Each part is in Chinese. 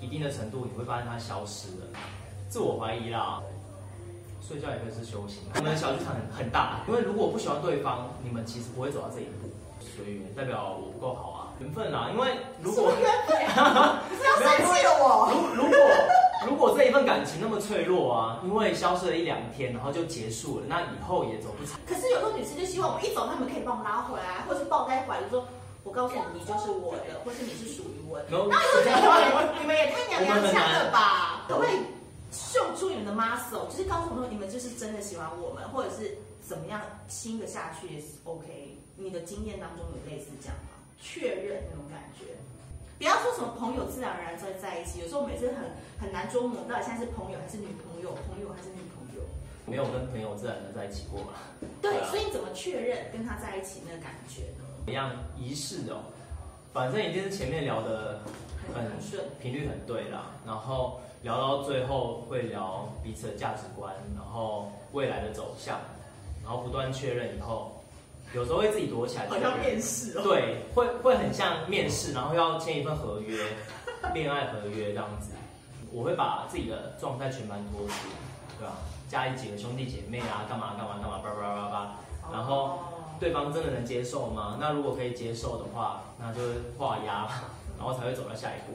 一定的程度，你会发现它消失了。自我怀疑啦，睡觉也可以是修行。我们的小剧场很很大，因为如果不喜欢对方，你们其实不会走到这一步。随缘代表我不够好啊，缘分啦。因为如果缘分，你是要生气了我？如如果如果这一份感情那么脆弱啊，因为消失了一两天，然后就结束了，那以后也走不长。可是有时候女生就希望我一走，他们可以帮我拉回来，或是抱在怀里说。我告诉你，你就是我的，或是你是属于我的。No, 然后有时候你们也太娘娘腔了吧？可不可以秀出你们的 muscle，就是告诉我说你们就是真的喜欢我们，或者是怎么样亲的下去也是 OK。你的经验当中有类似这样吗？确认那种感觉，不要说什么朋友自然而然在在一起，有时候每次很很难捉摸，到底现在是朋友还是女朋友，朋友还是女朋友？没有跟朋友自然的在一起过嘛？对，对啊、所以你怎么确认跟他在一起那个感觉呢？一样仪式哦，反正一定是前面聊的很顺，频率很对啦，然后聊到最后会聊彼此的价值观，然后未来的走向，然后不断确认以后，有时候会自己躲起来，好像面试哦，对，会会很像面试，然后要签一份合约，恋爱合约这样子，我会把自己的状态全盘托出，对吧？家里几个兄弟姐妹啊，干嘛干嘛干嘛，叭叭叭叭，然后。对方真的能接受吗？那如果可以接受的话，那就是画押，然后才会走到下一步。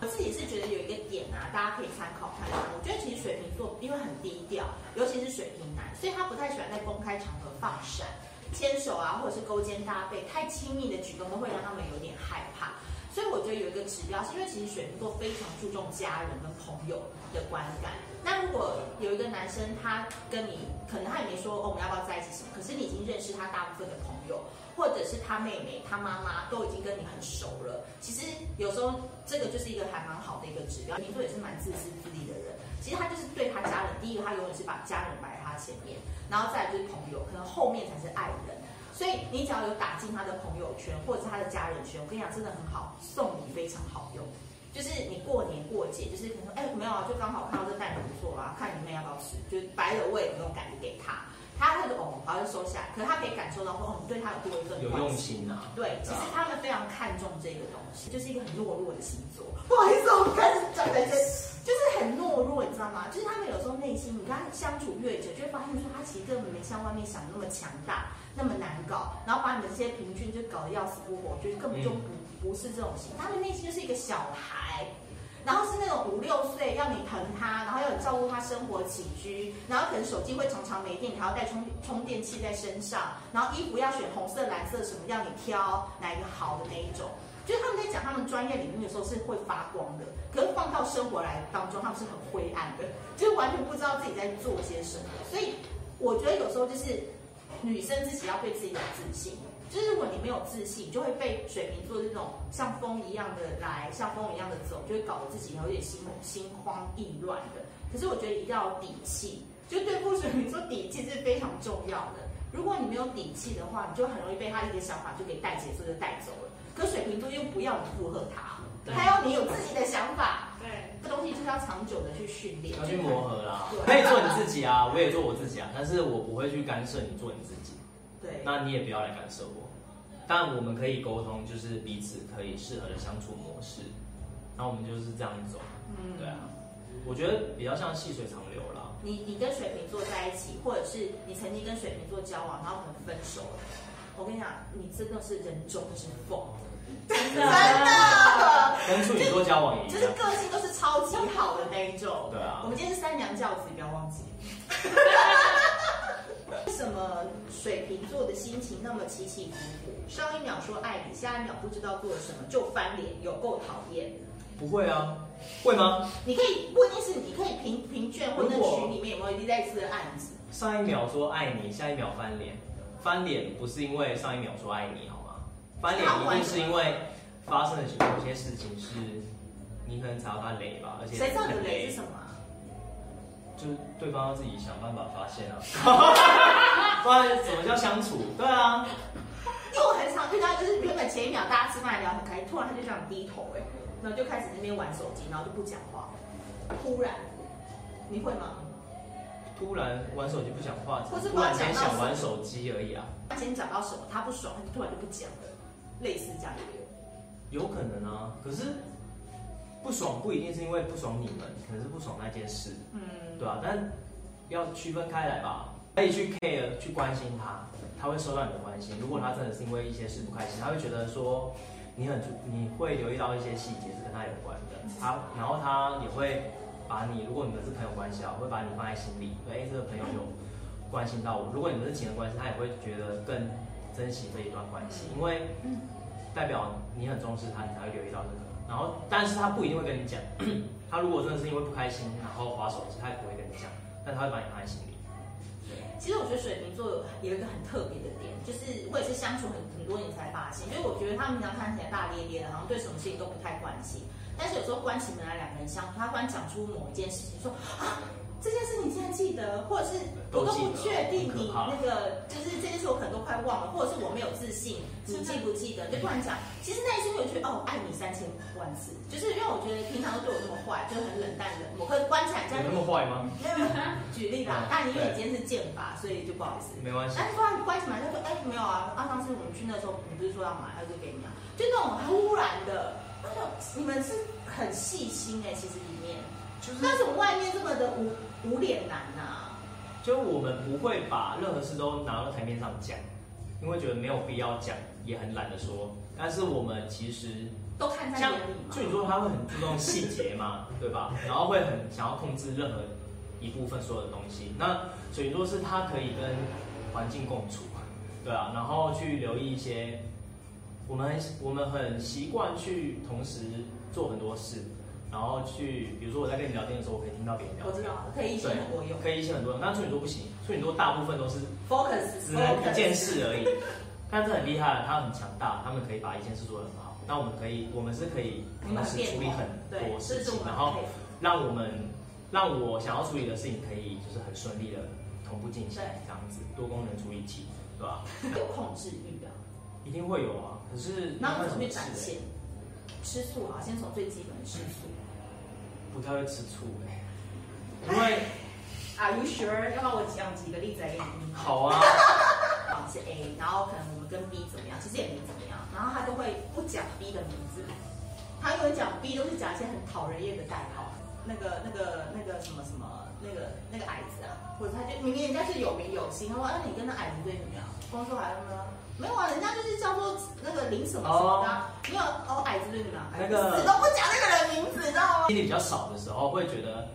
我自己是觉得有一个点啊，大家可以参考看看。我觉得其实水瓶座因为很低调，尤其是水瓶男，所以他不太喜欢在公开场合放闪、牵手啊，或者是勾肩搭背，太亲密的举动都会让他们有点害怕。所以我觉得有一个指标，是因为其实水瓶座非常注重家人跟朋友的观感。那如果有一个男生，他跟你可能他也没说哦，我们要不要在一起什么，可是你已经认识他大部分的朋友，或者是他妹妹、他妈妈都已经跟你很熟了。其实有时候这个就是一个还蛮好的一个指标。水瓶座也是蛮自私自利的人，其实他就是对他家人，第一个他永远是把家人摆在他前面，然后再来就是朋友，可能后面才是爱人。所以你只要有打进他的朋友圈或者是他的家人圈，我跟你讲，真的很好，送礼非常好用。就是你过年过节，就是可能说，哎，没有啊，就刚好看到这蛋很不错啊，看你妹要不要吃，就是白了味那种感觉给他，他会就哦，好像收下来。可是他可以感受到说，哦，你对他有多一份有用心啊。对，其实他们非常看重这个东西，就是一个很懦弱的星座。不好意思，我们开始讲这些，就是很懦弱，你知道吗？就是他们有时候内心，你跟他相处越久，就会发现说，他其实根本没像外面想的那么强大。那么难搞，然后把你们这些平均就搞得要死不活，就是根本就不不是这种型。他们内心就是一个小孩，然后是那种五六岁要你疼他，然后要你照顾他生活起居，然后可能手机会常常没电，你还要带充充电器在身上，然后衣服要选红色、蓝色什么，要你挑哪一个好的那一种。就是他们在讲他们专业领域的时候是会发光的，可是放到生活来当中，他们是很灰暗的，就是完全不知道自己在做些什么。所以我觉得有时候就是。女生自己要对自己有自信，就是如果你没有自信，就会被水瓶座这种像风一样的来，像风一样的走，就会搞得自己有点心心慌意乱的。可是我觉得一定要有底气，就对付水瓶座底气是非常重要的。如果你没有底气的话，你就很容易被他一个想法就给带节奏就带走了。可水瓶座又不要你附和他，他要你有自己的想法。对，这东西就是要长久的去训练，要去磨合啦。可以做你自己啊，我也做我自己啊，但是我不会去干涉你做你自己。对，那你也不要来干涉我。但我们可以沟通，就是彼此可以适合的相处模式。那我们就是这样走。嗯，对啊，我觉得比较像细水长流啦。你你跟水瓶座在一起，或者是你曾经跟水瓶座交往，然后可能分手了。我跟你讲，你真的是人中之凤。真的，跟处女座交往也一样，就是个性都是超级好的那一种。对啊，我们今天是三娘教子，不要忘记。为什么水瓶座的心情那么起起伏伏？上一秒说爱你，下一秒不知道做了什么就翻脸，有够讨厌。不会啊，会吗？你可以不一定是你可以评评卷或者群里面有没有类似的案子？上一秒说爱你，下一秒翻脸，翻脸不是因为上一秒说爱你好吗。翻脸一定是因为发生的有些事情是，你可能踩到他雷吧，而且谁知道你的雷是什么？就是对方要自己想办法发现啊，不然怎么叫相处？对啊，因为我很常遇到，就是原本前一秒大家吃饭聊很开心，突然他就这样低头哎，然后就开始那边玩手机，然后就不讲话。突然，你会吗？突然玩手机不讲话，或是突然间想玩手机而已啊。他今天讲到什么，他不爽，他就突然就不讲了。类似这样也有，有可能啊。可是不爽不一定是因为不爽你们，可能是不爽那件事，嗯，对、啊？但要区分开来吧，可以去 care 去关心他，他会收到你的关心。如果他真的是因为一些事不开心，他会觉得说你很你会留意到一些细节是跟他有关的，他然后他也会把你，如果你们是朋友关系啊，会把你放在心里，哎，这个朋友有关心到我。如果你们是情人关系，他也会觉得更珍惜这一段关系，因为代表你很重视他，你才会留意到这个。然后，但是他不一定会跟你讲。他如果真的是因为不开心，然后划手机，他也不会跟你讲，但他会把你放在心里。其实我觉得水瓶座有一个很特别的点，就是我也是相处很很多年才发现，因为我觉得他们平常看起来大咧咧的，好像对什么事情都不太关心，但是有时候关起门来两个人相处，他突然讲出某一件事情，说啊。这件事你竟然记得，或者是我都不确定你那个，就是这件事我可能都快忘了，或者是我没有自信，你记不记得？就突然讲，其实内心会觉得哦，爱你三千万次，就是因为我觉得平常都对我那么坏，就是很冷淡的，我会关起来这样。有那么坏吗？没有举例啦，但因为你今天是剑法，所以就不好意思。没关系。但是突然关起来，他说哎没有啊，啊上次我们去那时候，你不是说要买，他就给你啊，就那种突然的，那种你们是很细心哎，其实里面，就是但是我外面这么的无。无脸男呐、啊，就我们不会把任何事都拿到台面上讲，因为觉得没有必要讲，也很懒得说。但是我们其实都看在眼里嘛。就你说他会很注重细节嘛，对吧？然后会很想要控制任何一部分所有的东西。那所以说是他可以跟环境共处，对啊，然后去留意一些我们很我们很习惯去同时做很多事。然后去，比如说我在跟你聊天的时候，我可以听到别人聊天。我知道，可以一心很多用。可以一心很多用，但处女座不行，处女座大部分都是 focus，只能一件事而已。但是很厉害，他很强大，他们可以把一件事做得很好。那我们可以，我们是可以同时处理很多事情，然后让我们让我想要处理的事情可以就是很顺利的同步进行，这样子多功能处理器，对吧？有控制欲的，一定会有啊。可是那我们怎么去展现？吃素啊，先从最基本的吃醋。不太会吃醋哎，因为，Are you sure？要不然我讲几个例子来给你听。好啊。好，是 A，然后可能我们跟 B 怎么样，其实也没怎么样，然后他就会不讲 B 的名字，他因为讲 B 都是讲一些很讨人厌的代号，那个、那个、那个什么什么，那个那个矮子啊，或者他就明明人家是有名有姓，他说啊，你跟那矮子对怎么样？光说还有呢？没有啊，人家就那个林什么什么的，没有哦，矮子对怎么样？那个死都不讲那个人名字，你知道吗？心里比较少的时候，会觉得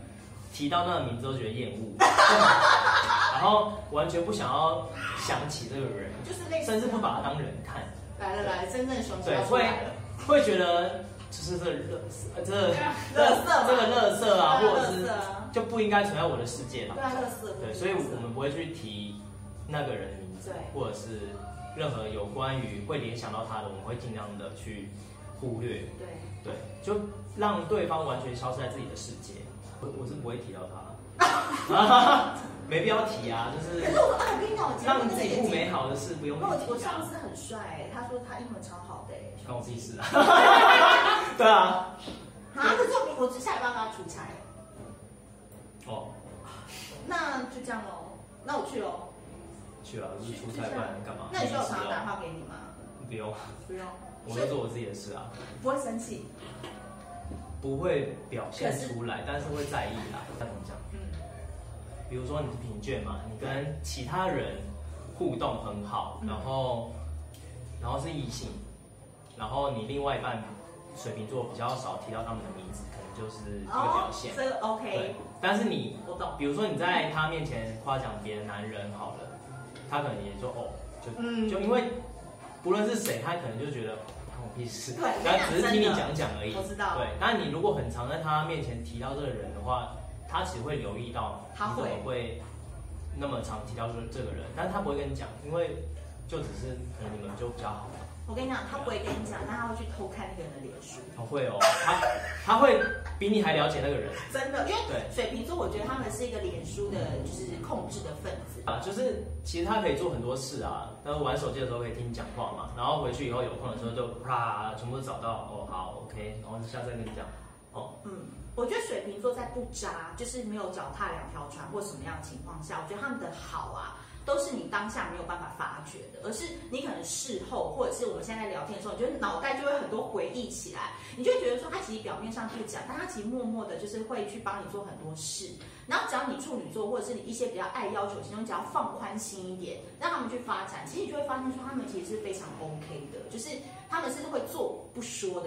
提到那个名字都觉得厌恶，然后完全不想要想起这个人，就是类似，甚至不把他当人看。来了来了，真正的熊出来了。对，会会觉得就是这垃，这 垃圾，这个垃圾啊，或者是就不应该存在我的世界嘛。对啊，垃圾。对，所以我们不会去提那个人的名字，或者是。任何有关于会联想到他的，我们会尽量的去忽略。对对，就让对方完全消失在自己的世界。我我是不会提到他，没必要提啊，就是。可是我跟你讲，我让自己不美好的事不用提。我上司很帅，他说他英文超好的。关我屁事啊！对啊。啊，可是我我下礼拜要出差。哦。那就这样喽，那我去喽。去了，就是出差，不然干嘛？那你需要我常常打电话给你吗？不用，不用，我会做我自己的事啊。不会生气，不会表现出来，但是会在意啦。该怎么讲？嗯，比如说你是贫贱嘛，你跟其他人互动很好，然后然后是异性，然后你另外一半水瓶座比较少提到他们的名字，可能就是一个表现。这个 OK。对，但是你我懂。比如说你在他面前夸奖别的男人好了。他可能也说哦，就、嗯、就因为不论是谁，他可能就觉得关我屁事，对，他只是听你讲讲而已。我知道。对，但你如果很常在他面前提到这个人的话，他其实会留意到你怎么会那么常提到说这个人，但是他不会跟你讲，因为就只是可能你们就比较好。我跟你讲，他不会跟你讲，但他会去偷看那个人的脸书。他会哦，他他会比你还了解那个人。真的，因为对水瓶座，我觉得他们是一个脸书的，就是控制的分子啊。就是其实他可以做很多事啊，然后玩手机的时候可以听你讲话嘛，然后回去以后有空的时候就啪，全部都找到哦，好，OK，然后下次再跟你讲哦。嗯，我觉得水瓶座在不渣，就是没有脚踏两条船或什么样的情况下，我觉得他们的好啊。都是你当下没有办法发觉的，而是你可能事后或者是我们现在聊天的时候，你觉得脑袋就会很多回忆起来，你就会觉得说他其实表面上不讲，但他其实默默的就是会去帮你做很多事。然后只要你处女座或者是你一些比较爱要求型，你只要放宽心一点，让他们去发展，其实你就会发现说他们其实是非常 OK 的，就是他们是会做不说的。